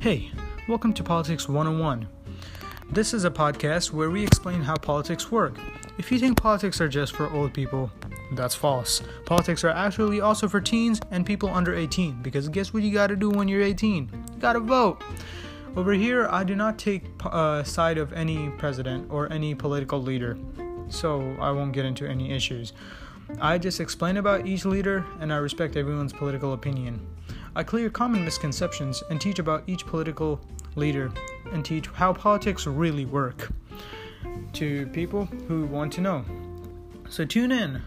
Hey, welcome to Politics 101. This is a podcast where we explain how politics work. If you think politics are just for old people, that's false. Politics are actually also for teens and people under 18 because guess what you gotta do when you're 18? You gotta vote. Over here, I do not take uh, side of any president or any political leader, so I won't get into any issues. I just explain about each leader and I respect everyone's political opinion. I clear common misconceptions and teach about each political leader and teach how politics really work to people who want to know. So tune in.